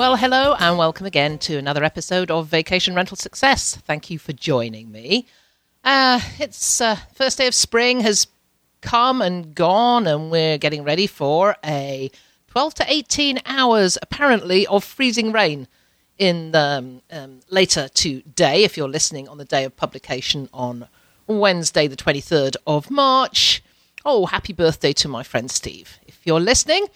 Well, hello and welcome again to another episode of Vacation Rental Success. Thank you for joining me. Uh, it's uh, first day of spring has come and gone, and we're getting ready for a 12 to 18 hours, apparently, of freezing rain in the, um, um, later today. If you're listening on the day of publication on Wednesday, the 23rd of March. Oh, happy birthday to my friend Steve, if you're listening.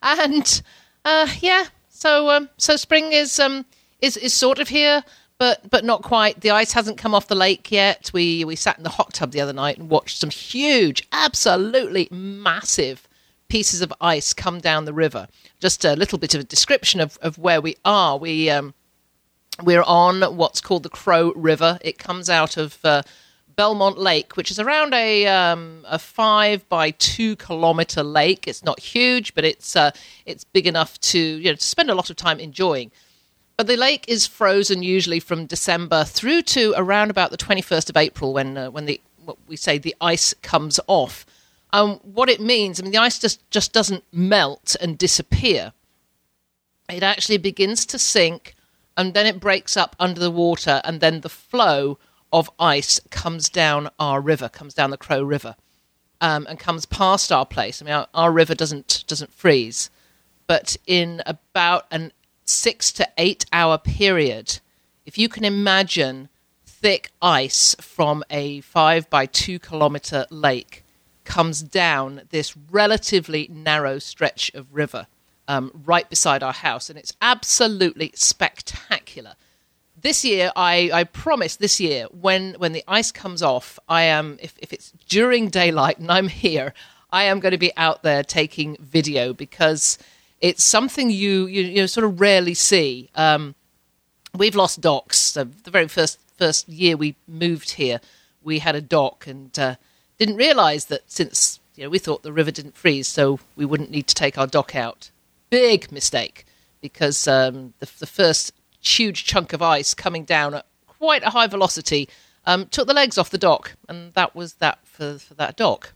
And uh, yeah, so um, so spring is um, is is sort of here, but but not quite. The ice hasn't come off the lake yet. We we sat in the hot tub the other night and watched some huge, absolutely massive pieces of ice come down the river. Just a little bit of a description of, of where we are. We um, we're on what's called the Crow River. It comes out of uh, Belmont Lake, which is around a um, a five by two kilometer lake. It's not huge, but it's uh, it's big enough to you know to spend a lot of time enjoying. But the lake is frozen usually from December through to around about the twenty first of April when uh, when the what we say the ice comes off. Um, what it means, I mean, the ice just just doesn't melt and disappear. It actually begins to sink, and then it breaks up under the water, and then the flow of ice comes down our river, comes down the Crow River, um, and comes past our place. I mean, our, our, river doesn't doesn't freeze, but in about an six to eight hour period, if you can imagine thick ice from a five by two kilometer lake comes down this relatively narrow stretch of river um, right beside our house, and it's absolutely spectacular this year, I, I promise this year, when, when the ice comes off, I am, if, if it's during daylight and I'm here, I am going to be out there taking video because it's something you, you, you sort of rarely see. Um, we've lost docks. So the very first, first year we moved here, we had a dock and uh, didn't realize that since you know, we thought the river didn't freeze, so we wouldn't need to take our dock out. Big mistake because um, the, the first huge chunk of ice coming down at quite a high velocity um, took the legs off the dock, and that was that for, for that dock.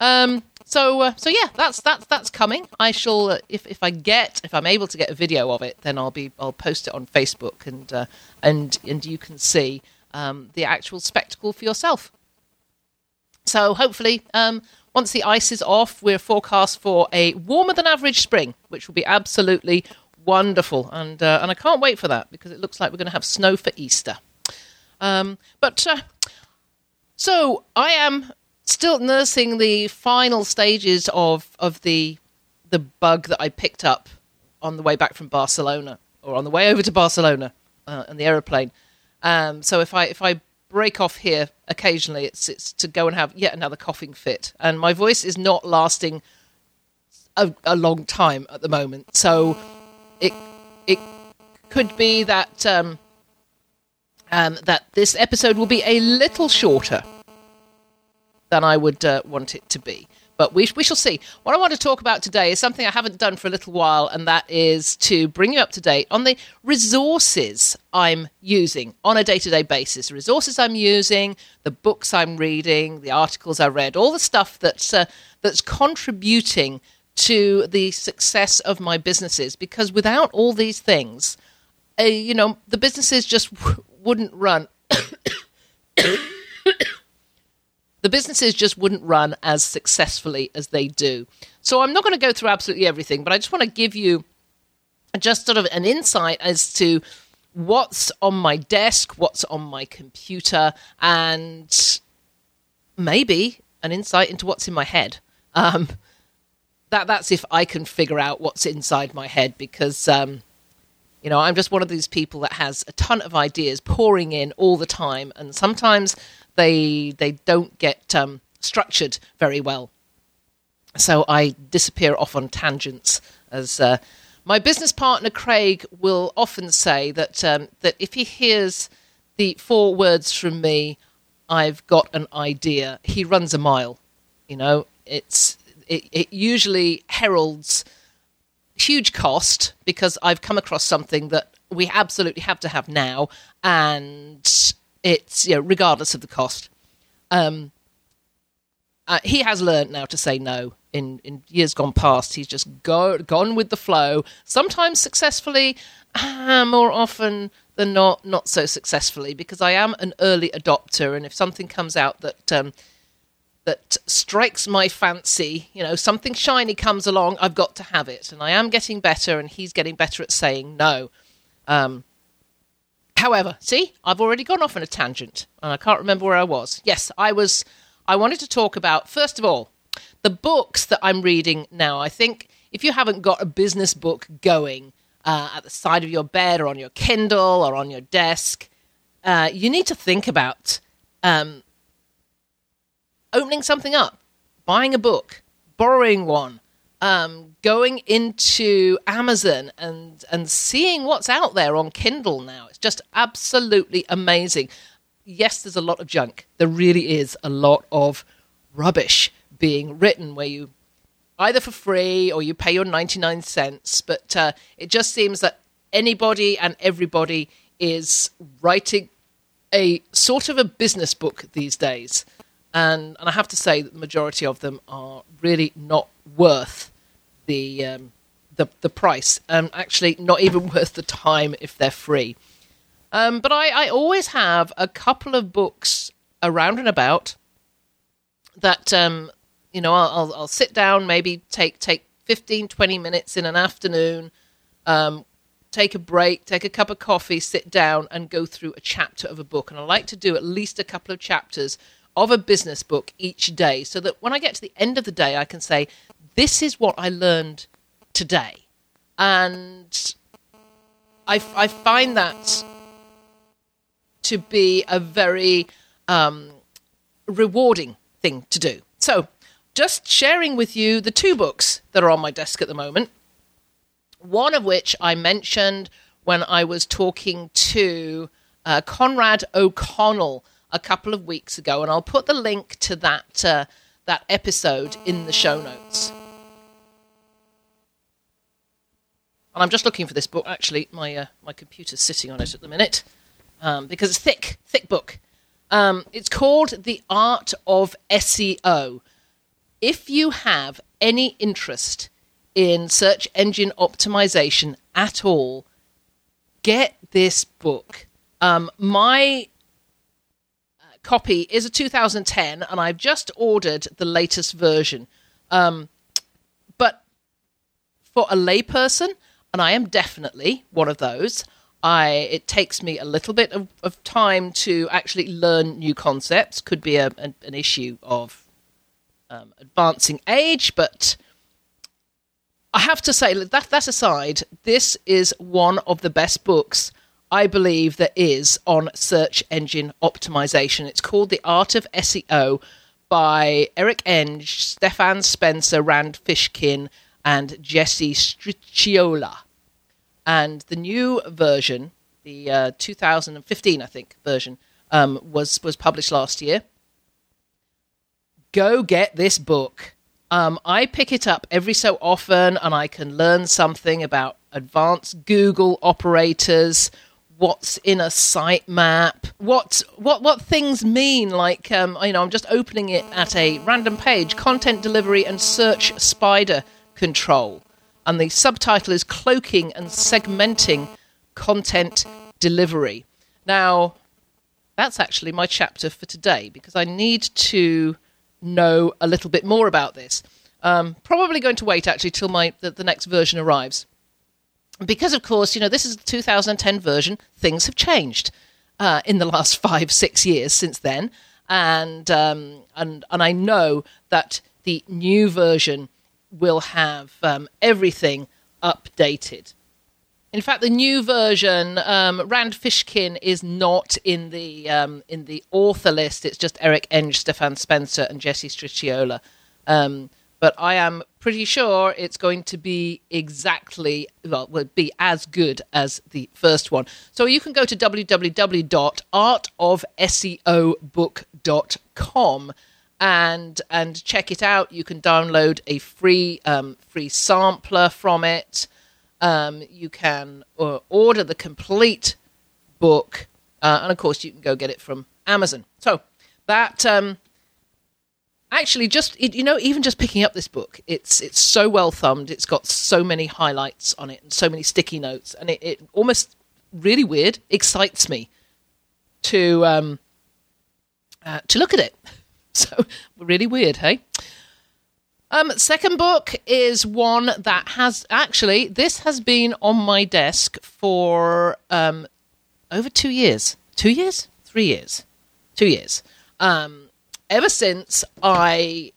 Um, so uh, so yeah, that's that's that's coming. I shall uh, if if I get if I'm able to get a video of it, then I'll be I'll post it on Facebook and uh, and and you can see um, the actual spectacle for yourself. So hopefully, um, once the ice is off, we're forecast for a warmer than average spring, which will be absolutely wonderful, and uh, and I can't wait for that because it looks like we're going to have snow for Easter. Um, but uh, so I am still nursing the final stages of of the the bug that I picked up on the way back from Barcelona or on the way over to Barcelona uh, on the aeroplane. Um, so if I if I break off here occasionally, it's it's to go and have yet another coughing fit, and my voice is not lasting a, a long time at the moment. So it it could be that um, um, that this episode will be a little shorter than I would uh, want it to be. But we, we shall see. What I want to talk about today is something I haven't done for a little while, and that is to bring you up to date on the resources I'm using on a day to day basis. The resources I'm using, the books I'm reading, the articles I read, all the stuff that's, uh, that's contributing to the success of my businesses because without all these things, uh, you know, the businesses just w- wouldn't run. the businesses just wouldn't run as successfully as they do. So I'm not going to go through absolutely everything, but I just want to give you just sort of an insight as to what's on my desk, what's on my computer, and maybe an insight into what's in my head. Um, that that's if I can figure out what's inside my head because um, you know I'm just one of these people that has a ton of ideas pouring in all the time, and sometimes they they don't get um, structured very well. So I disappear off on tangents as uh, my business partner Craig will often say that um, that if he hears the four words from me, I've got an idea. He runs a mile. You know, it's it, it usually heralds huge cost because I've come across something that we absolutely have to have now, and it's you know regardless of the cost. Um, uh, he has learned now to say no. In in years gone past, he's just go, gone with the flow. Sometimes successfully, uh, more often than not, not so successfully. Because I am an early adopter, and if something comes out that um, that strikes my fancy, you know, something shiny comes along, I've got to have it. And I am getting better, and he's getting better at saying no. Um, however, see, I've already gone off on a tangent, and I can't remember where I was. Yes, I was. I wanted to talk about first of all the books that I'm reading now. I think if you haven't got a business book going uh, at the side of your bed or on your Kindle or on your desk, uh, you need to think about um, opening something up, buying a book, borrowing one, um, going into Amazon and and seeing what's out there on Kindle now. It's just absolutely amazing. Yes, there's a lot of junk. There really is a lot of rubbish being written where you either for free or you pay your 99 cents. But uh, it just seems that anybody and everybody is writing a sort of a business book these days and and I have to say that the majority of them are really not worth the um, the the price, and actually not even worth the time if they're free. Um, but I, I always have a couple of books around and about that um, you know I'll, I'll, I'll sit down maybe take take 15 20 minutes in an afternoon um, take a break take a cup of coffee sit down and go through a chapter of a book and I like to do at least a couple of chapters of a business book each day so that when I get to the end of the day, I can say, this is what I learned today. And I, I find that to be a very um, rewarding thing to do. So, just sharing with you the two books that are on my desk at the moment. One of which I mentioned when I was talking to uh, Conrad O'Connell a couple of weeks ago, and I'll put the link to that uh, that episode in the show notes. And I'm just looking for this book. Actually, my uh, my computer's sitting on it at the minute um, because it's thick, thick book. Um, it's called The Art of SEO. If you have any interest in search engine optimization at all, get this book. Um, my copy is a 2010, and I've just ordered the latest version. Um, but for a layperson, and I am definitely one of those, I it takes me a little bit of, of time to actually learn new concepts. Could be a, an, an issue of um, advancing age, but I have to say that that aside, this is one of the best books I believe there is on search engine optimization. It's called The Art of SEO by Eric Enge, Stephan Spencer, Rand Fishkin, and Jesse Stricchiola. And the new version, the uh, 2015, I think, version, um, was, was published last year. Go get this book. Um, I pick it up every so often and I can learn something about advanced Google operators, what's in a sitemap, what what what things mean. Like um, you know, I'm just opening it at a random page: content delivery and search spider control, and the subtitle is cloaking and segmenting content delivery. Now, that's actually my chapter for today because I need to know a little bit more about this. Um, probably going to wait actually till my the, the next version arrives because of course you know this is the 2010 version things have changed uh, in the last five six years since then and um, and and I know that the new version will have um, everything updated. In fact, the new version, um, Rand Fishkin is not in the um, in the author list. It's just Eric Enge, Stephan Spencer, and Jesse Stricchiola. Um, but I am pretty sure it's going to be exactly, well, will be as good as the first one. So you can go to www.artofseobook.com and and check it out. You can download a free um, free sampler from it. Um, you can uh, order the complete book, uh, and of course, you can go get it from Amazon. So that um, actually just you know even just picking up this book, it's it's so well thumbed. It's got so many highlights on it and so many sticky notes, and it, it almost really weird excites me to um, uh, to look at it. So really weird, hey. Um, second book is one that has actually this has been on my desk for um, over two years. Two years? Three years? Two years. Um, ever since I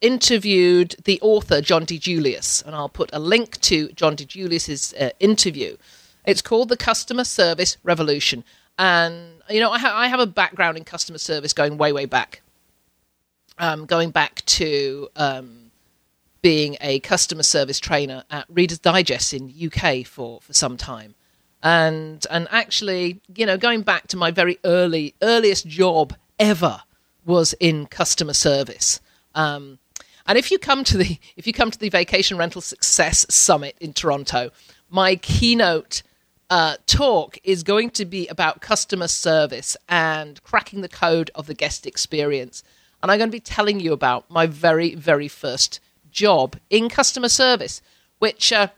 interviewed the author John DiJulius, and I'll put a link to John DiJulius's uh, interview. It's called the Customer Service Revolution, and you know I, ha- I have a background in customer service going way way back um, going back to um, being a customer service trainer at Reader's Digest in UK for, for some time. And and actually, you know, going back to my very early earliest job ever was in customer service. Um, and if you come to the if you come to the Vacation Rental Success Summit in Toronto, my keynote uh, talk is going to be about customer service and cracking the code of the guest experience and I'm going to be telling you about my very, very first job in customer service, which uh,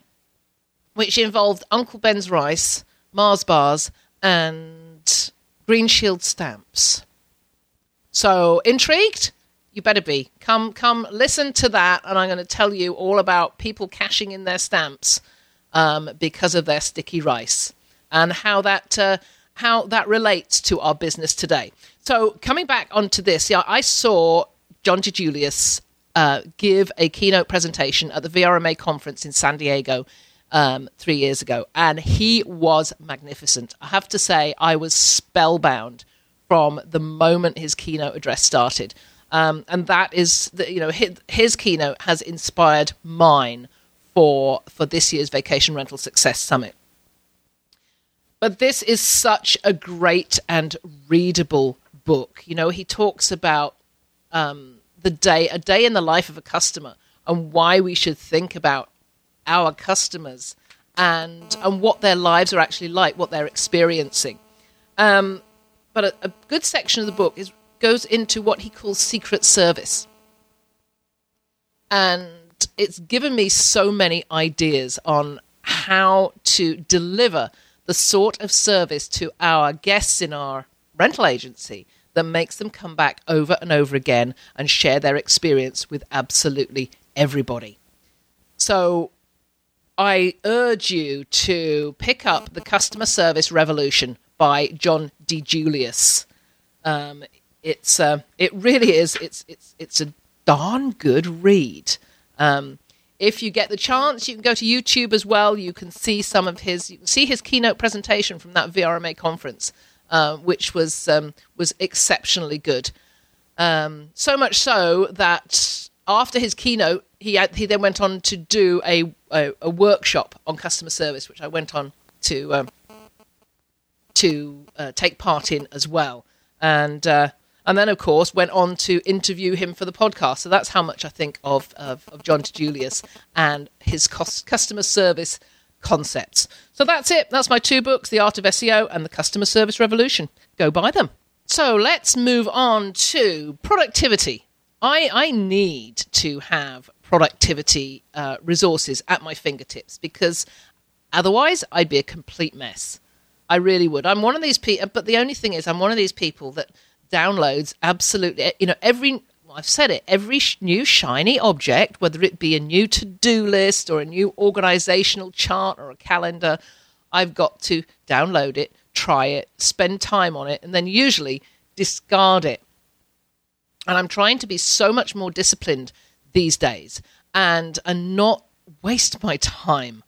which involved Uncle Ben's rice, Mars bars, and Green Shield stamps. So intrigued? You better be. Come, come, listen to that, and I'm going to tell you all about people cashing in their stamps um, because of their sticky rice and how that uh, how that relates to our business today. So coming back onto this, yeah, I saw John DiJulius uh, give a keynote presentation at the VRMA conference in San Diego um, three years ago, and he was magnificent. I have to say, I was spellbound from the moment his keynote address started. Um, and that is, the, you know, his, his, keynote has inspired mine for for this year's Vacation Rental Success Summit. But this is such a great and readable book. You know, he talks about um, the day, a day in the life of a customer, and why we should think about our customers and and what their lives are actually like, what they're experiencing. Um, but a, a good section of the book is goes into what he calls secret service, and it's given me so many ideas on how to deliver the sort of service to our guests in our rental agency that makes them come back over and over again and share their experience with absolutely everybody. So I urge you to pick up The Customer Service Revolution by John DiJulius. Um, it's uh, it really is it's it's it's a darn good read. Um, if you get the chance, you can go to YouTube as well. You can see some of his you can see his keynote presentation from that VRMA conference. Uh, which was um, was exceptionally good. Um, so much so that after his keynote, he had, he then went on to do a, a, a workshop on customer service, which I went on to um, to uh, take part in as well, and uh, and then of course went on to interview him for the podcast. So that's how much I think of of, of John DiJulius and his cost, customer service concepts. So that's it. That's my two books, The Art of SEO and The Customer Service Revolution. Go buy them. So let's move on to productivity. I, I need to have productivity uh, resources at my fingertips because otherwise I'd be a complete mess. I really would. I'm one of these people, but the only thing is, I'm one of these people that downloads absolutely, eh, you know, every I've said it, every sh- new shiny object, whether it be a new to do list or a new organizational chart or a calendar, I've got to download it, try it, spend time on it, and then usually discard it. And I'm trying to be so much more disciplined these days and, and not waste my time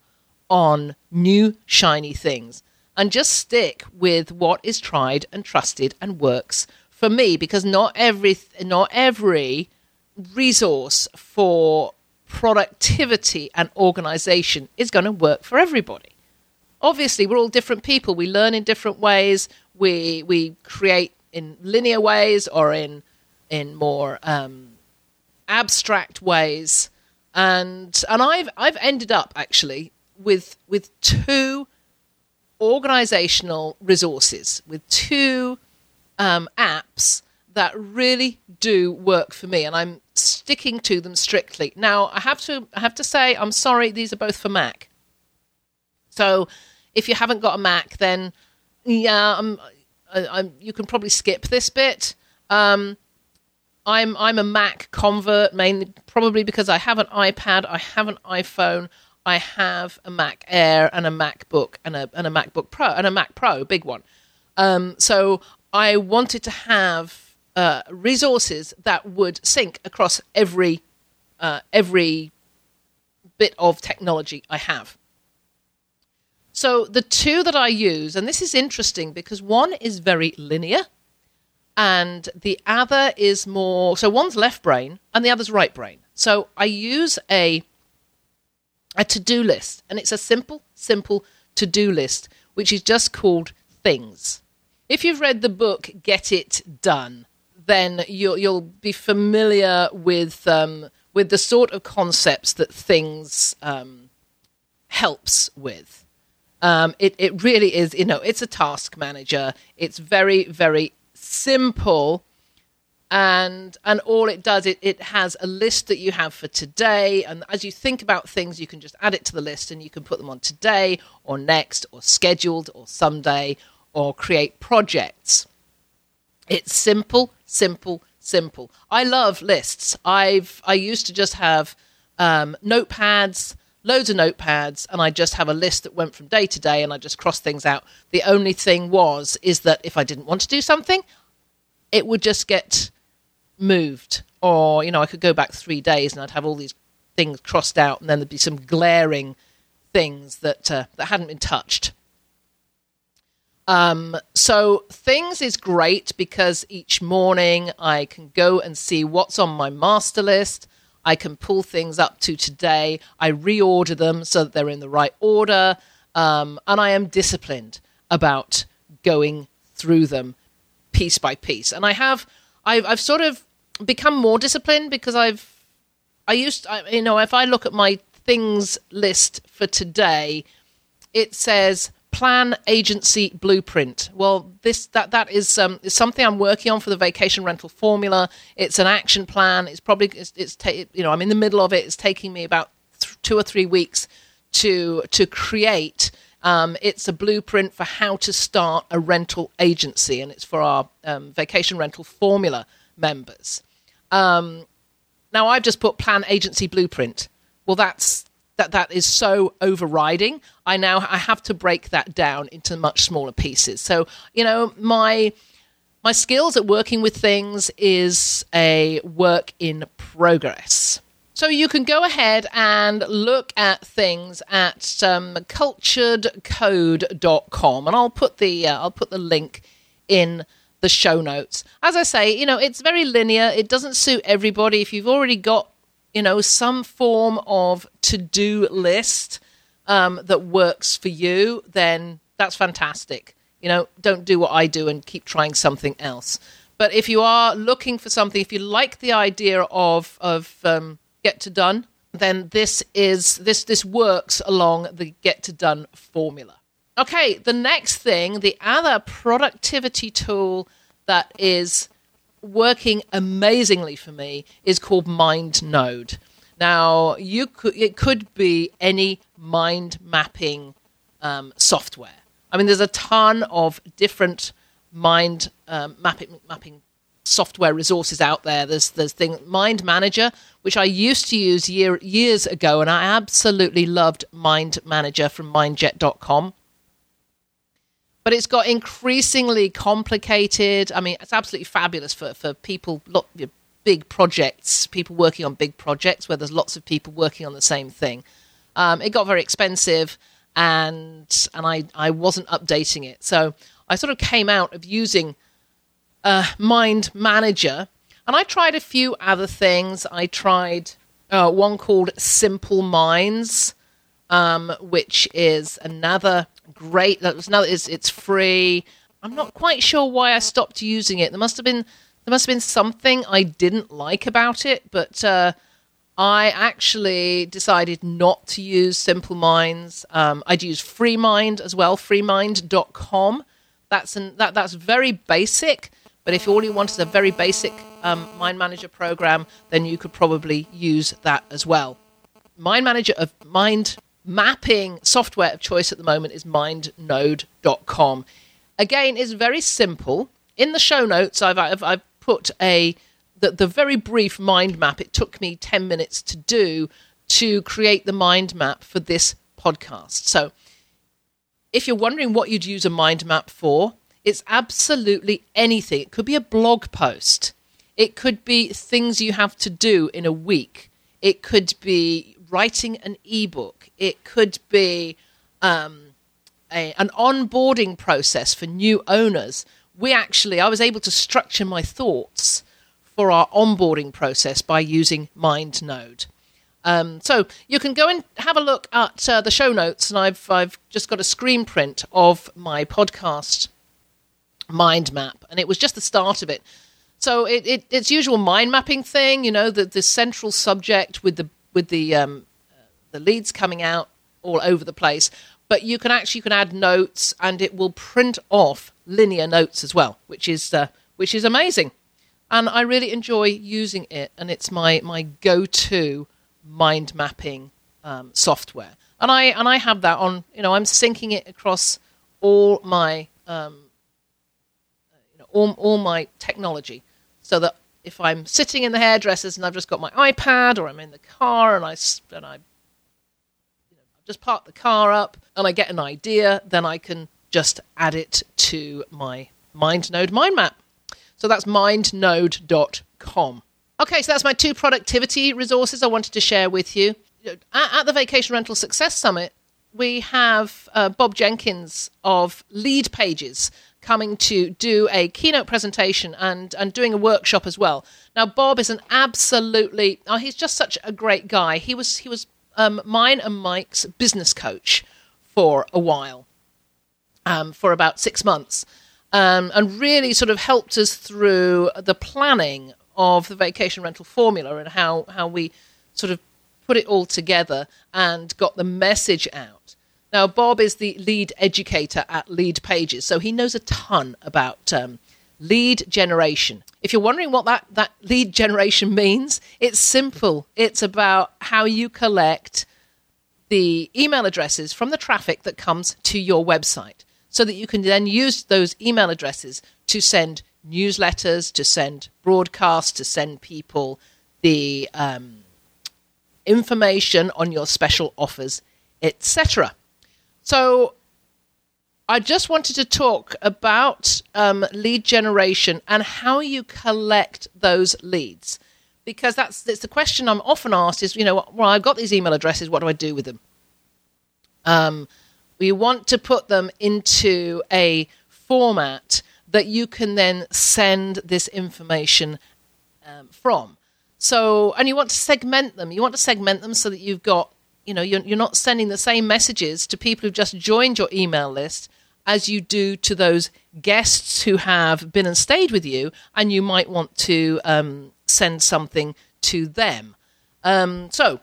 on new shiny things and just stick with what is tried and trusted and works for me because not every not every resource for productivity and organization is going to work for everybody. Obviously, we're all different people. We learn in different ways. We we create in linear ways or in in more um, abstract ways. And and I've I've ended up actually with with two organizational resources with two um, apps that really do work for me, and I'm sticking to them strictly. Now, I have to I have to say, I'm sorry, these are both for Mac. So, if you haven't got a Mac, then yeah, I'm, I, I'm, you can probably skip this bit. Um, I'm I'm a Mac convert mainly probably because I have an iPad, I have an iPhone, I have a Mac Air and a MacBook and a and a MacBook Pro and a Mac Pro, big one. Um, so I wanted to have uh, resources that would sync across every uh, every bit of technology I have. So the two that I use, and this is interesting because one is very linear, and the other is more. So one's left brain, and the other's right brain. So I use a a to do list, and it's a simple, simple to do list, which is just called things. If you've read the book Get It Done, then you'll, you'll be familiar with um, with the sort of concepts that things um, helps with. Um, it it really is, you know, it's a task manager. It's very very simple and and all it does it, it has a list that you have for today. And as you think about things you can just add it to the list and you can put them on today or next or scheduled or someday or create projects. It's simple simple simple. I love lists. I've i used to just have um, notepads loads of notepads and i just have a list that went from day to day and i just cross things out. The only thing was is that if i didn't want to do something it would just get moved, or you know, I could go back three days and I'd have all these things crossed out, and then there'd be some glaring things that uh, that hadn't been touched. Um, so things is great because each morning I can go and see what's on my master list. I can pull things up to today. I reorder them so that they're in the right order, um, and I am disciplined about going through them piece by piece. And I have, I've, I've sort of become more disciplined because I've I used I, you know if I look at my things list for today, it says plan agency blueprint. Well, this that that is um, is something I'm working on for the vacation rental formula. It's an action plan. It's probably it's, it's ta- you know I'm in the middle of it. It's taking me about th- two or three weeks to to create. Um, it's a blueprint for how to start a rental agency, and it's for our um, vacation rental formula members. Um, now I've just put plan agency blueprint. Well, that's that that is so overriding. I now I have to break that down into much smaller pieces. So you know my my skills at working with things is a work in progress. So you can go ahead and look at things at um, culturedcode.com, and I'll put the uh, I'll put the link in the show notes. As I say, you know, it's very linear. It doesn't suit everybody. If you've already got, you know, some form of to do list um, that works for you, then that's fantastic. You know, don't do what I do and keep trying something else. But if you are looking for something, if you like the idea of of um, get to done, then this is this this works along the get to done formula. Okay, the next thing, the other productivity tool that is working amazingly for me is called MindNode. Now, you could it could be any mind mapping um, software. I mean, there's a ton of different mind um, mapping mapping software resources out there. There's there's thing Mind Manager, which I used to use year, years ago, and I absolutely loved Mind Manager from mindjet.com but it's got increasingly complicated. I mean, it's absolutely fabulous for, for people, lot, big projects, people working on big projects where there's lots of people working on the same thing. Um, it got very expensive, and and I, I wasn't updating it. So I sort of came out of using uh, Mind Manager And I tried a few other things. I tried uh, one called Simple Minds, um, which is another great. That was another. It's, it's free. I'm not quite sure why I stopped using it. There must have been there must have been something I didn't like about it, but uh, I actually decided not to use Simple Minds. Um, I'd use FreeMind as well, freemind.com. That's an, that that's very basic, but if all you want is a very basic um, Mind Manager program, then you could probably use that as well. Mind Manager of Mind mapping software of choice at the moment is mindnode.com. Again, it's very simple. In the show notes, I've, I've, I've put a the, the very brief mind map. It took me 10 minutes to do to create the mind map for this podcast. So, if you're wondering what you'd use a mind map for, it's absolutely anything. It could be a blog post, it could be things you have to do in a week, it could be writing an ebook, it could be um, a, an onboarding process for new owners. We actually, I was able to structure my thoughts for our onboarding process by using MindNode. Um, so you can go and have a look at uh, the show notes, and I've I've just got a screen print of my podcast mind map, and it was just the start of it. So it, it it's usual mind mapping thing, you know, the the central subject with the with the um, the leads coming out all over the place. But you can actually you can add notes, and it will print off linear notes as well, which is uh, which is amazing. And I really enjoy using it, and it's my my go to mind mapping um, software. And I and I have that on. You know, I'm syncing it across all my um, you know, all, all my technology, so that if I'm sitting in the hairdressers and I've just got my iPad, or I'm in the car and I and I just park the car up and I get an idea, then I can just add it to my Mind Node mind map. So that's mindnode.com. Okay, so that's my two productivity resources I wanted to share with you. At, the Vacation Rental Success Summit, we have uh, Bob Jenkins of Lead Pages coming to do a keynote presentation and, and doing a workshop as well. Now, Bob is an absolutely, oh, he's just such a great guy. He was, he was um, mine and Mike's business coach for a while, um, for about six months, um, and really sort of helped us through the planning of the vacation rental formula and how, how we sort of put it all together and got the message out. Now, Bob is the lead educator at Lead Pages, so he knows a ton about um, lead generation. If you're wondering what that, that lead generation means, it's simple. It's about how you collect the email addresses from the traffic that comes to your website so that you can then use those email addresses to send newsletters, to send broadcasts, to send people the um, information on your special offers, etc. So, I just wanted to talk about um, lead generation and how you collect those leads, because that's it's the question I'm often asked. Is you know, well, I've got these email addresses. What do I do with them? Um, we want to put them into a format that you can then send this information um, from. So, and you want to segment them. You want to segment them so that you've got, you know, you're, you're not sending the same messages to people who've just joined your email list as you do to those guests who have been and stayed with you, and you might want to um, send something to them. Um, so,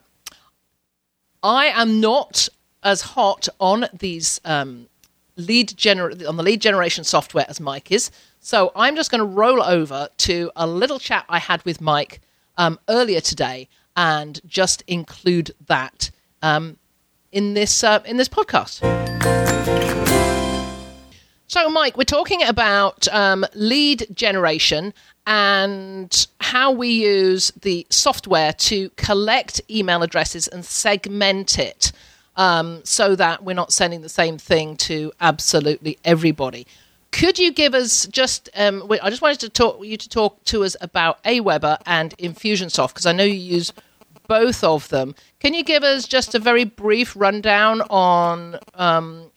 I am not as hot on these um, lead gener- on the lead generation software as Mike is. So I'm just going to roll over to a little chat I had with Mike um, earlier today and just include that um, in this uh, in this podcast. So, Mike, we're talking about um, lead generation and how we use the software to collect email addresses and segment it um, so that we're not sending the same thing to absolutely everybody. Could you give us just? Um, I just wanted to talk you to talk to us about Aweber and Infusionsoft because I know you use both of them. Can you give us just a very brief rundown on um,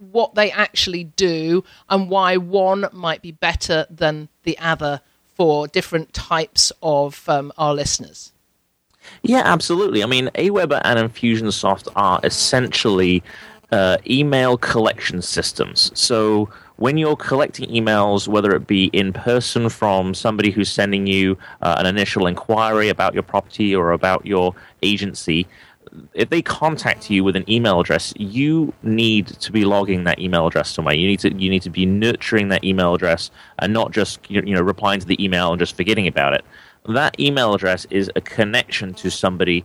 what they actually do and why one might be better than the other for different types of um, our listeners? Yeah, absolutely. I mean, Aweber and Infusionsoft are essentially uh, email collection systems. So when you're collecting emails, whether it be in person from somebody who's sending you uh, an initial inquiry about your property or about your agency, if they contact you with an email address, you need to be logging that email address somewhere. You need to you need to be nurturing that email address and not just you know replying to the email and just forgetting about it. That email address is a connection to somebody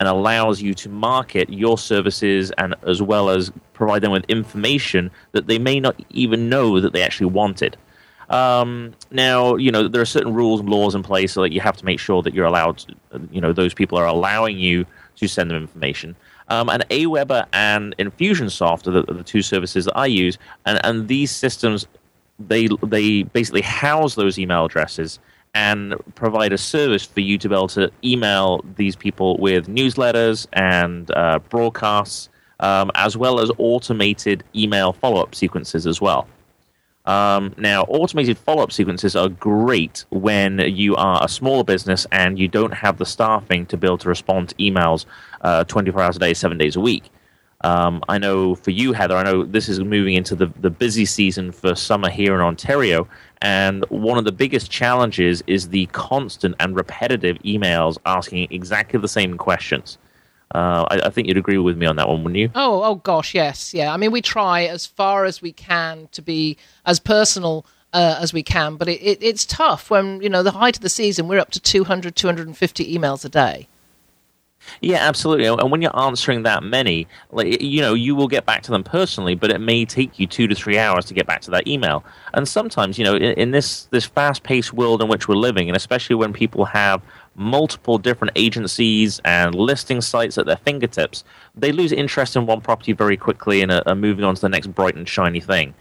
and allows you to market your services and as well as provide them with information that they may not even know that they actually wanted. Um, now, you know, there are certain rules and laws in place so that you have to make sure that you're allowed, to, you know, those people are allowing you to send them information. Um, and Aweber and Infusionsoft are the, are the, two services that I use, and, and these systems they they basically house those email addresses and provide a service for you to be able to email these people with newsletters and uh, broadcasts, um, as well as automated email follow up sequences as well. Um, now, automated follow up sequences are great when you are a smaller business and you don't have the staffing to be able to respond to emails uh, 24 hours a day, seven days a week. Um, I know for you, Heather, I know this is moving into the, the busy season for summer here in Ontario. And one of the biggest challenges is the constant and repetitive emails asking exactly the same questions. Uh, I, I, think you'd agree with me on that one, wouldn't you? Oh, oh gosh, yes, yeah. I mean, we try as far as we can to be as personal uh, as we can, but it, it, it's tough when you know the height of the season. We're up to 200, 250 emails a day. Yeah, absolutely. And when you're answering that many, like you know, you will get back to them personally, but it may take you two to three hours to get back to that email. And sometimes, you know, in, in this this fast-paced world in which we're living, and especially when people have multiple different agencies and listing sites at their fingertips, they lose interest in one property very quickly and are, moving on to the next bright and shiny thing.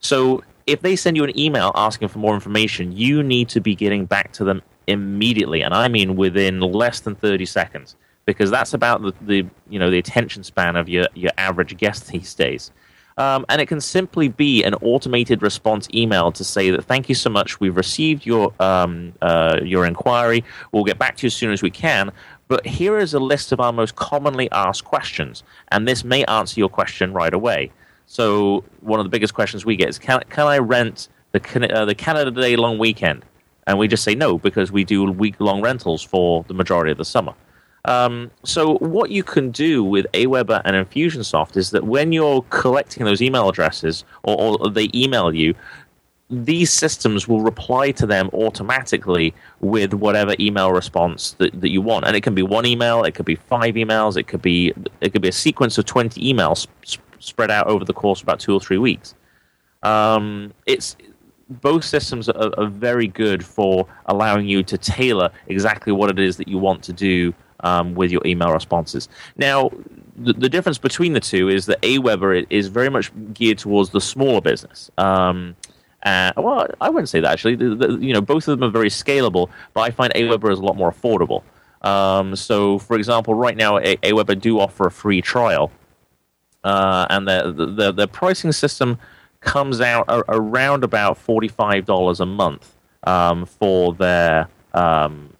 So if they send you an email asking for more information, you need to be getting back to them immediately, and I mean within less than 30 seconds because that's about the, the you know the attention span of your, your average guest these days. Um, and it can simply be an automated response email to say that thank you so much, we've received your um, uh, your inquiry. We'll get back to you as soon as we can. But here is a list of our most commonly asked questions, and this may answer your question right away. So one of the biggest questions we get is can can I rent the uh, the Canada Day long weekend? And we just say no because we do week long rentals for the majority of the summer. Um, so what you can do with Aweber and Infusionsoft is that when you're collecting those email addresses or, or they email you, these systems will reply to them automatically with whatever email response that, that you want. And it can be one email, it could be five emails, it could be it could be a sequence of twenty emails sp- spread out over the course of about two or three weeks. Um, it's both systems are, are, very good for allowing you to tailor exactly what it is that you want to do um, with your email responses. Now, the, the, difference between the two is that Aweber is very much geared towards the smaller business. Um, uh, well, I wouldn't say that actually. The, the, you know, both of them are very scalable, but I find Aweber is a lot more affordable. Um, so, for example, right now, a- Aweber do offer a free trial, uh, and the, the the pricing system comes out a- around about forty five dollars a month um, for their um,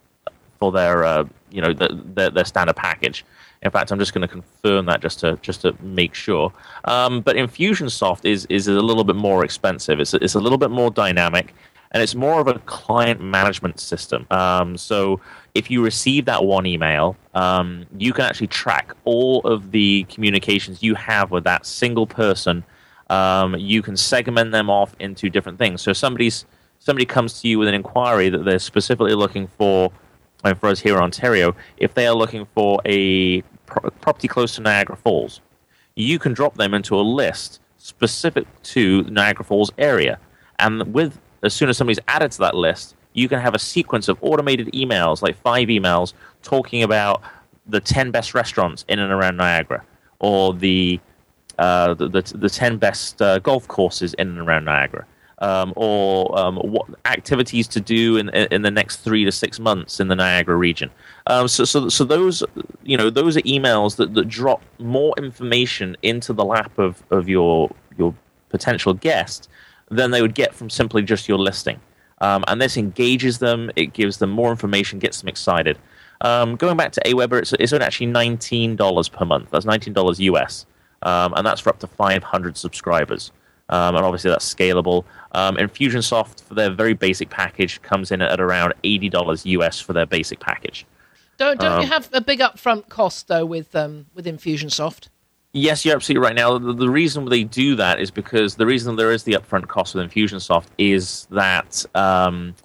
for their uh, you know the, the, their standard package. In fact, I'm just going to confirm that just to just to make sure. Um, but Infusionsoft is is a little bit more expensive. It's it's a little bit more dynamic, and it's more of a client management system. Um, so if you receive that one email, um, you can actually track all of the communications you have with that single person. Um, you can segment them off into different things. So somebody's somebody comes to you with an inquiry that they're specifically looking for for us here in Ontario, if they are looking for a pro- property close to Niagara Falls, you can drop them into a list specific to the Niagara Falls area. And with as soon as somebody's added to that list, you can have a sequence of automated emails, like five emails, talking about the 10 best restaurants in and around Niagara, or the uh, the, the, the 10 best uh, golf courses in and around Niagara um, or um, what activities to do in, in the next three to six months in the Niagara region. Um, so, so, so those, you know, those are emails that, that drop more information into the lap of, of your your potential guest than they would get from simply just your listing. Um, and this engages them, it gives them more information, gets them excited. Um, going back to Aweber, it's, it's actually $19 per month. That's $19 US. Um, and that's for up to 500 subscribers. Um, and obviously that's scalable. Um, Infusionsoft, for their very basic package, comes in at around $80 US for their basic package. Don't don't you have a big upfront cost though with um, with Infusionsoft? Yes, you're absolutely right. Now, the, the, reason they do that is because the reason there is the upfront cost with Infusionsoft is that um,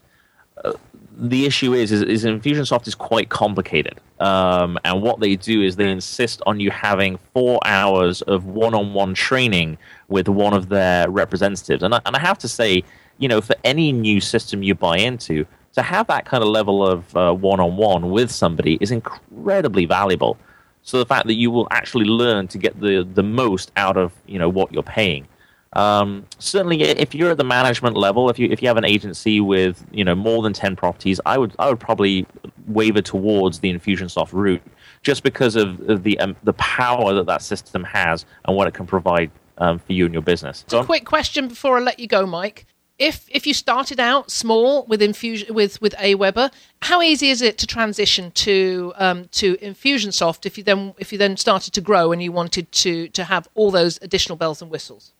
the issue is, is, is Infusionsoft is quite complicated. Um, and what they do is they insist on you having four hours of one-on-one training with one of their representatives. And I, and I have to say, you know, for any new system you buy into, to have that kind of level of uh, one-on-one with somebody is incredibly valuable. So the fact that you will actually learn to get the, the most out of you know what you're paying. Um, certainly, if you're at the management level, if you if you have an agency with you know more than ten properties, I would I would probably waver towards the Infusionsoft route, just because of, of the um, the power that that system has and what it can provide um, for you and your business. So, a quick question before I let you go, Mike if if you started out small with infusion with with Aweber, how easy is it to transition to um, to Infusionsoft if you then if you then started to grow and you wanted to to have all those additional bells and whistles?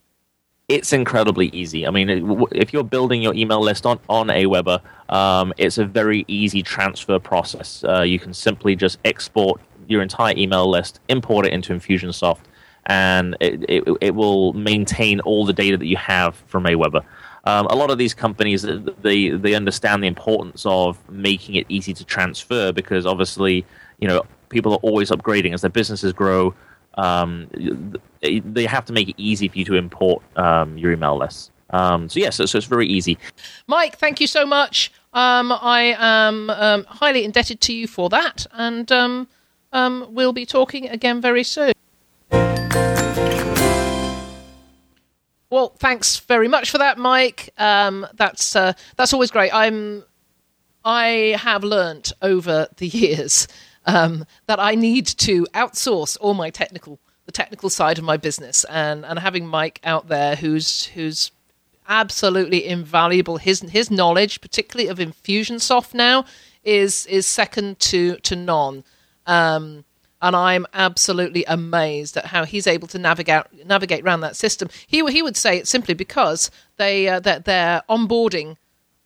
It's incredibly easy. I mean, if you're building your email list on on Aweber, um, it's a very easy transfer process. Uh, you can simply just export your entire email list, import it into Infusionsoft, and it, it, it will maintain all the data that you have from Aweber. Um, a lot of these companies they they understand the importance of making it easy to transfer because obviously you know people are always upgrading as their businesses grow. Um, they have to make it easy for you to import um, your email list. Um, so yes, yeah, so, so, it's very easy. Mike, thank you so much. Um, I am um, highly indebted to you for that, and we'll be talking again very soon. Well, thanks very much for that, Mike. Um, that's uh, that's always great. I'm I have learnt over the years um, that I need to outsource all my technical the technical side of my business, and and having Mike out there who's who's absolutely invaluable. His his knowledge, particularly of Infusionsoft now, is is second to to none. Um, and I'm absolutely amazed at how he's able to navigate navigate around that system. He he would say it's simply because they uh, that their onboarding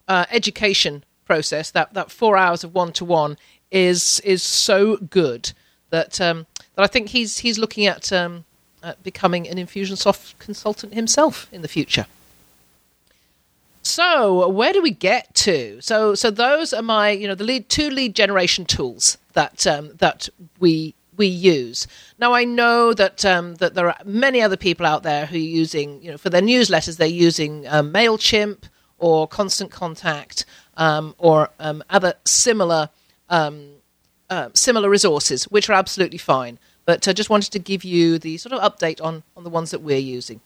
uh, education process that that four hours of one to one is is so good that um, that I think he's he's looking at, um, at becoming an Infusionsoft consultant himself in the future. So where do we get to? So so those are my you know the lead two lead generation tools that um, that we we use. Now I know that um, that there are many other people out there who are using, you know, for their newsletters they're using um, Mailchimp or Constant Contact um, or um, other similar um, uh, similar resources, which are absolutely fine. But I just wanted to give you the sort of update on on the ones that we're using.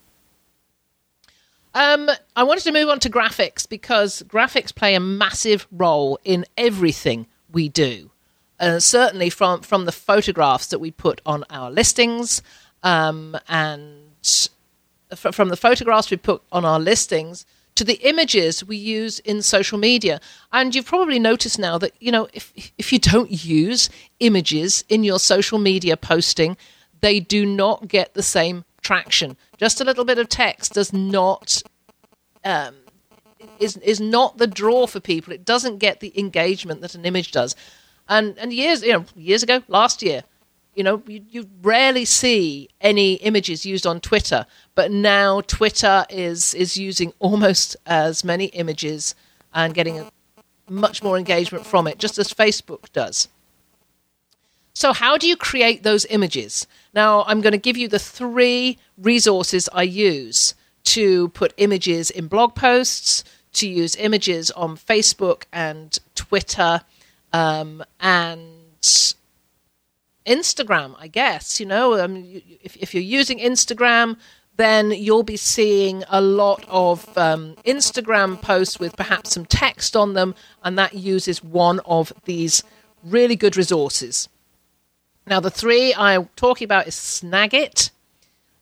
Um, I wanted to move on to graphics because graphics play a massive role in everything we do uh, certainly from from the photographs that we put on our listings, um, and from the photographs we put on our listings to the images we use in social media. And you've probably noticed now that you know if if you don't use images in your social media posting, they do not get the same traction. Just a little bit of text does not. Um, is is not the draw for people. It doesn't get the engagement that an image does. And and years you know years ago, last year, you know you, you rarely see any images used on Twitter, but now Twitter is is using almost as many images and getting a, much more engagement from it, just as Facebook does. So, how do you create those images? Now, I'm going to give you the three resources I use to put images in blog posts, to use images on Facebook and Twitter, um, and Instagram, I guess. You know, um, if, if you're using Instagram, then you'll be seeing a lot of um, Instagram posts with perhaps some text on them, and that uses one of these really good resources. Now, the three I'm talking about is Snagit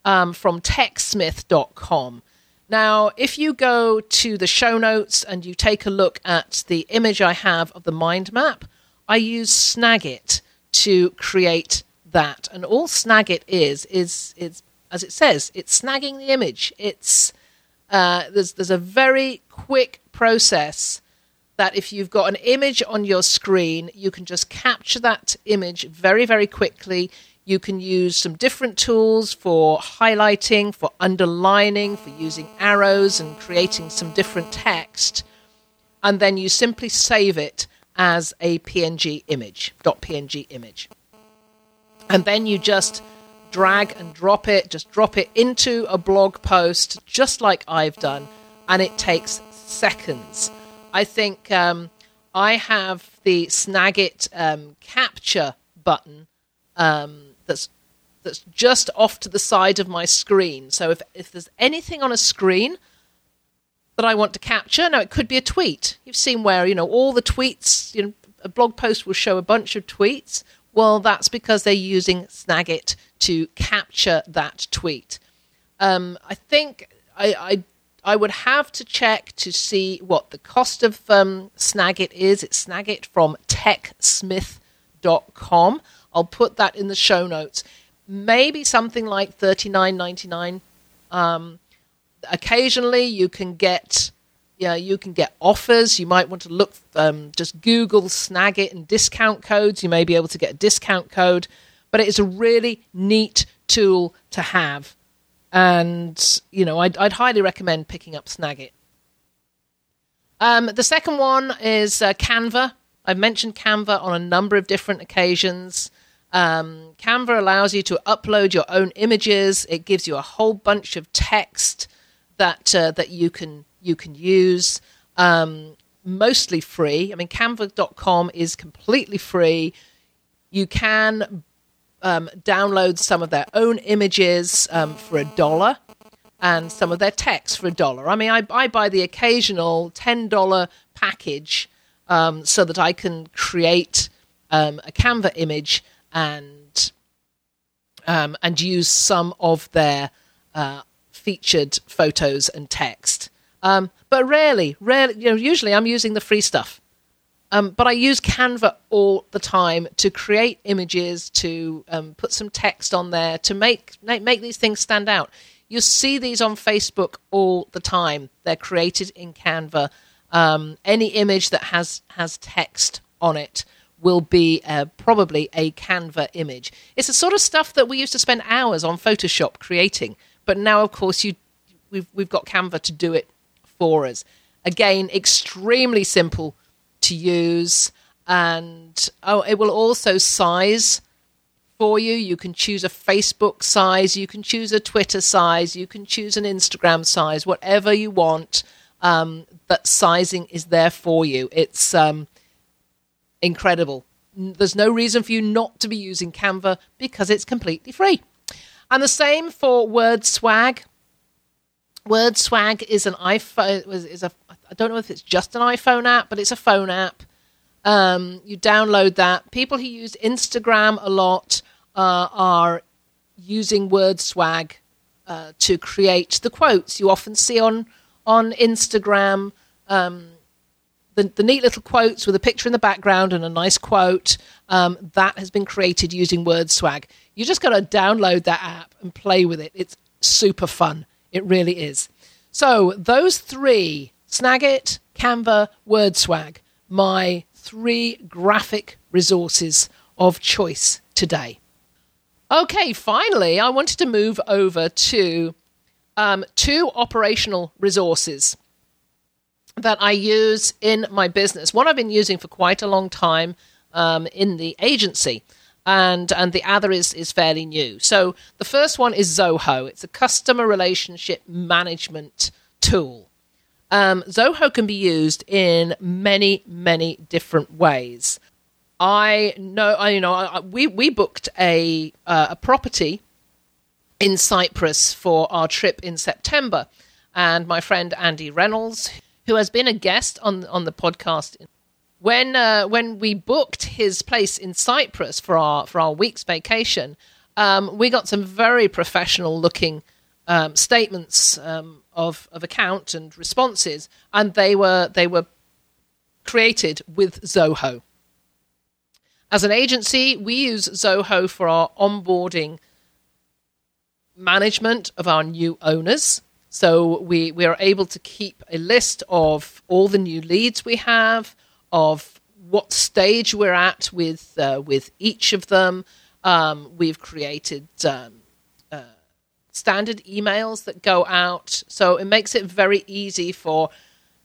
um, from techsmith.com. Now, if you go to the show notes and you take a look at the image I have of the mind map, I use Snagit to create that. And all Snagit is is is as it says, it's snagging the image. It's uh, there's there's a very quick process that if you've got an image on your screen, you can just capture that image very very quickly. You can use some different tools for highlighting, for underlining, for using arrows and creating some different text. And then you simply save it as a PNG image, .png image. And then you just drag and drop it, just drop it into a blog post, just like I've done, and it takes seconds. I think um, I have the Snagit um, capture button um, that's that's just off to the side of my screen. So if if there's anything on a screen that I want to capture, now it could be a tweet. You've seen where you know all the tweets. You know, a blog post will show a bunch of tweets. Well, that's because they're using Snagit to capture that tweet. Um, I think I, I, I would have to check to see what the cost of um, Snagit is. It's Snagit from TechSmith.com. I'll put that in the show notes. Maybe something like thirty nine ninety nine. Um, occasionally, you can get yeah, you can get offers. You might want to look, um, just Google Snagit and discount codes. You may be able to get a discount code, but it is a really neat tool to have. And, you know, I'd, I'd highly recommend picking up Snagit. Um, the second one is uh, Canva. I've mentioned Canva on a number of different occasions. Um, Canva allows you to upload your own images. It gives you a whole bunch of text that uh, that you can you can use. Um, mostly free. I mean, Canva.com is completely free. You can um, download some of their own images um, for a dollar and some of their text for a dollar. I mean, I, I buy the occasional $10 package um, so that I can create um, a Canva image and um, and use some of their uh, featured photos and text. Um, but rarely, rarely, you know, usually I'm using the free stuff. Um, but I use Canva all the time to create images, to um, put some text on there, to make, make these things stand out. You see these on Facebook all the time. They're created in Canva. Um, any image that has has text on it will be uh, probably a Canva image. It's the sort of stuff that we used to spend hours on Photoshop creating, but now, of course, you we've we've got Canva to do it for us. Again, extremely simple to use, and oh, it will also size for you. You can choose a Facebook size, you can choose a Twitter size, you can choose an Instagram size, whatever you want. Um, that sizing is there for you. It's um, incredible. There's no reason for you not to be using Canva because it's completely free. And the same for Word Swag. Word Swag is an iPhone is a I don't know if it's just an iPhone app, but it's a phone app. Um, you download that. People who use Instagram a lot uh, are using Word Swag uh, to create the quotes you often see on on Instagram. Um, the, the neat little quotes with a picture in the background and a nice quote um, that has been created using Word Swag. You just got to download that app and play with it. It's super fun. It really is. So those three, Snagit, Canva, Word Swag, my three graphic resources of choice today. Okay, finally, I wanted to move over to um, two operational resources that I use in my business. One I've been using for quite a long time um, in the agency and and the other is is fairly new. So the first one is Zoho. It's a customer relationship management tool. Um, Zoho can be used in many many different ways. I know, I you know, I, we we booked a uh, a property in Cyprus for our trip in September, and my friend Andy Reynolds, who has been a guest on on the podcast when uh, when we booked his place in Cyprus for our for our week's vacation, um, we got some very professional looking um, statements um, of of account and responses, and they were they were created with Zoho. As an agency, we use Zoho for our onboarding management of our new owners. So we, we are able to keep a list of all the new leads we have, of what stage we're at with uh, with each of them. Um, we've created um, uh, standard emails that go out, so it makes it very easy for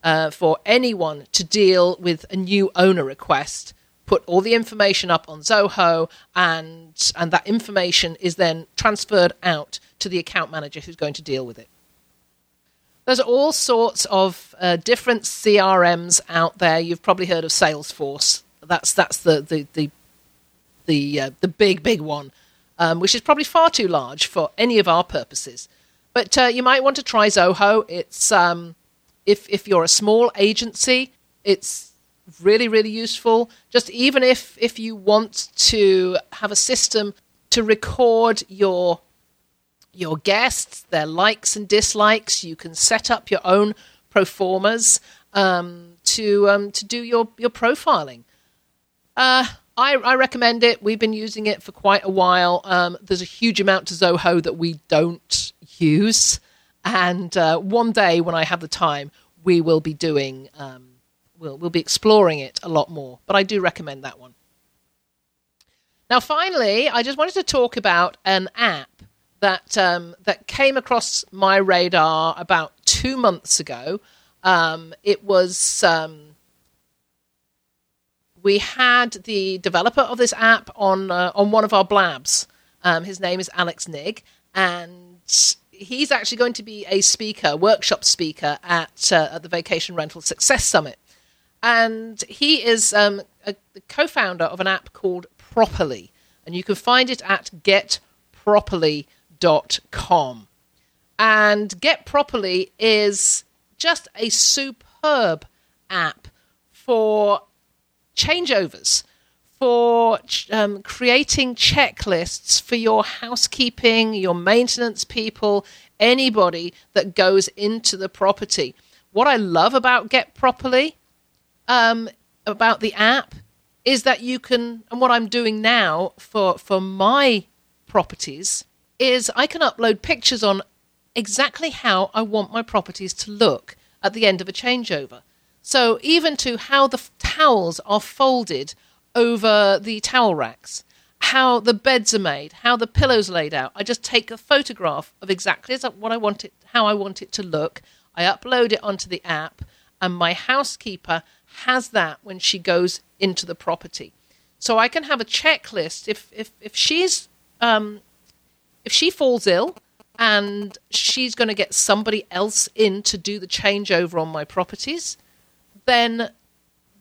uh, for anyone to deal with a new owner request. Put all the information up on Zoho, and and that information is then transferred out to the account manager who's going to deal with it. There's all sorts of uh, different CRMs out there. You've probably heard of Salesforce. That's that's the the the the, uh, the big big one, um, which is probably far too large for any of our purposes. But uh, you might want to try Zoho. It's um, if if you're a small agency, it's really really useful. Just even if if you want to have a system to record your your guests, their likes and dislikes. You can set up your own pro formas um, to um, to do your your profiling. Uh, I, I, recommend it. We've been using it for quite a while. Um, there's a huge amount to Zoho that we don't use, and uh, one day when I have the time, we will be doing. Um, we'll we'll be exploring it a lot more. But I do recommend that one. Now, finally, I just wanted to talk about an app that um, that came across my radar about two months ago. Um, it was um, we had the developer of this app on uh, on one of our blabs. Um, his name is Alex Nig, and he's actually going to be a speaker, workshop speaker at uh, at the Vacation Rental Success Summit. And he is um, a, a co-founder of an app called Properly, and you can find it at getproperly.com com. And Get Properly is just a superb app for changeovers, for um, creating checklists for your housekeeping, your maintenance people, anybody that goes into the property. What I love about Get Properly, um, about the app, is that you can, and what I'm doing now for, for my properties, is I can upload pictures on exactly how I want my properties to look at the end of a changeover. So, even to how the f- towels are folded over the towel racks, how the beds are made, how the pillows laid out. I just take a photograph of exactly what I want it, how I want it to look. I upload it onto the app, and my housekeeper has that when she goes into the property. So I can have a checklist if if if she's um, if she falls ill and she's going to get somebody else in to do the changeover on my properties, then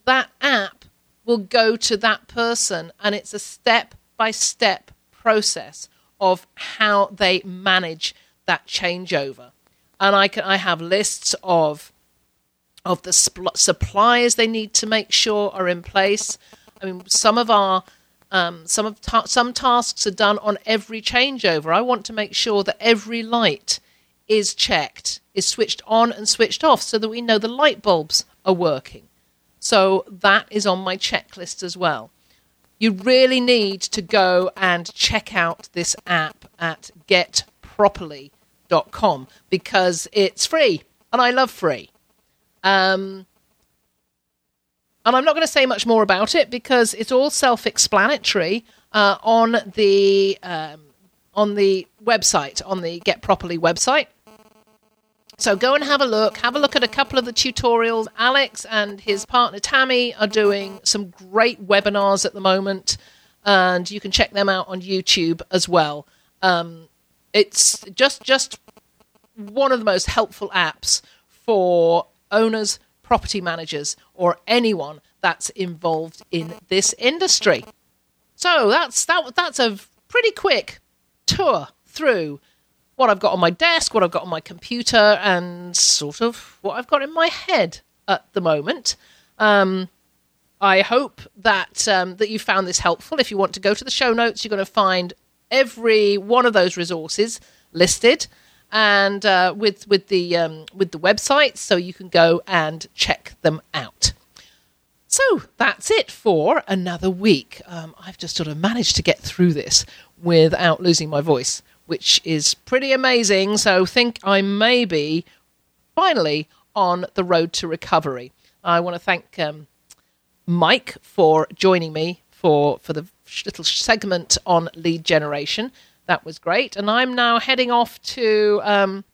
that app will go to that person and it's a step by step process of how they manage that changeover. And I can I have lists of of the suppliers they need to make sure are in place. I mean, some of our um, some of ta- some tasks are done on every changeover. I want to make sure that every light is checked, is switched on and switched off, so that we know the light bulbs are working. So that is on my checklist as well. You really need to go and check out this app at getproperly.com because it's free, and I love free. Um, and I'm not going to say much more about it because it's all self-explanatory uh, on the um, on the website, on the Get Properly website. So go and have a look. Have a look at a couple of the tutorials. Alex and his partner Tammy are doing some great webinars at the moment, and you can check them out on YouTube as well. Um, it's just just one of the most helpful apps for owners property managers, or anyone that's involved in this industry. So that's that. That's a pretty quick tour through what I've got on my desk, what I've got on my computer, and sort of what I've got in my head at the moment. Um, I hope that um, that you found this helpful. If you want to go to the show notes, you're going to find every one of those resources listed. and uh, with with the um, with the website, so you can go and check them out. So that's it for another week. Um, I've just sort of managed to get through this without losing my voice, which is pretty amazing. So think I may be finally on the road to recovery. I want to thank um, Mike for joining me for for the little segment on lead generation. That was great, and I'm now heading off to um,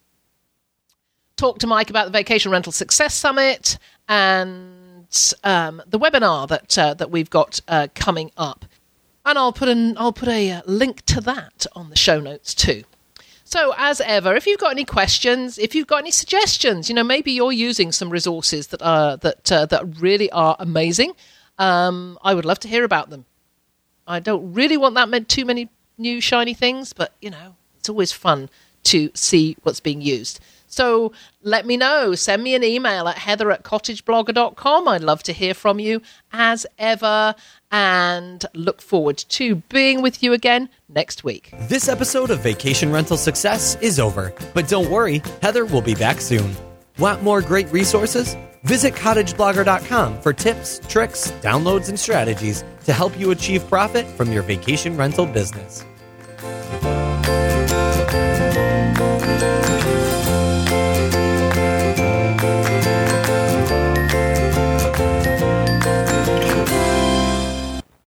talk to Mike about the Vacation Rental Success Summit and um, the webinar that uh, that we've got uh, coming up, and I'll put an I'll put a uh, link to that on the show notes too. So, as ever, if you've got any questions, if you've got any suggestions, you know, maybe you're using some resources that are that uh, that really are amazing. Um, I would love to hear about them. I don't really want that meant too many new shiny things, but you know, it's always fun to see what's being used. So let me know. Send me an email at heather at cottageblogger.com. I'd love to hear from you as ever and look forward to being with you again next week. This episode of Vacation Rental Success is over, but don't worry, Heather will be back soon. Want more great resources? Visit cottageblogger.com for tips, tricks, downloads, and strategies to help you achieve profit from your vacation rental business.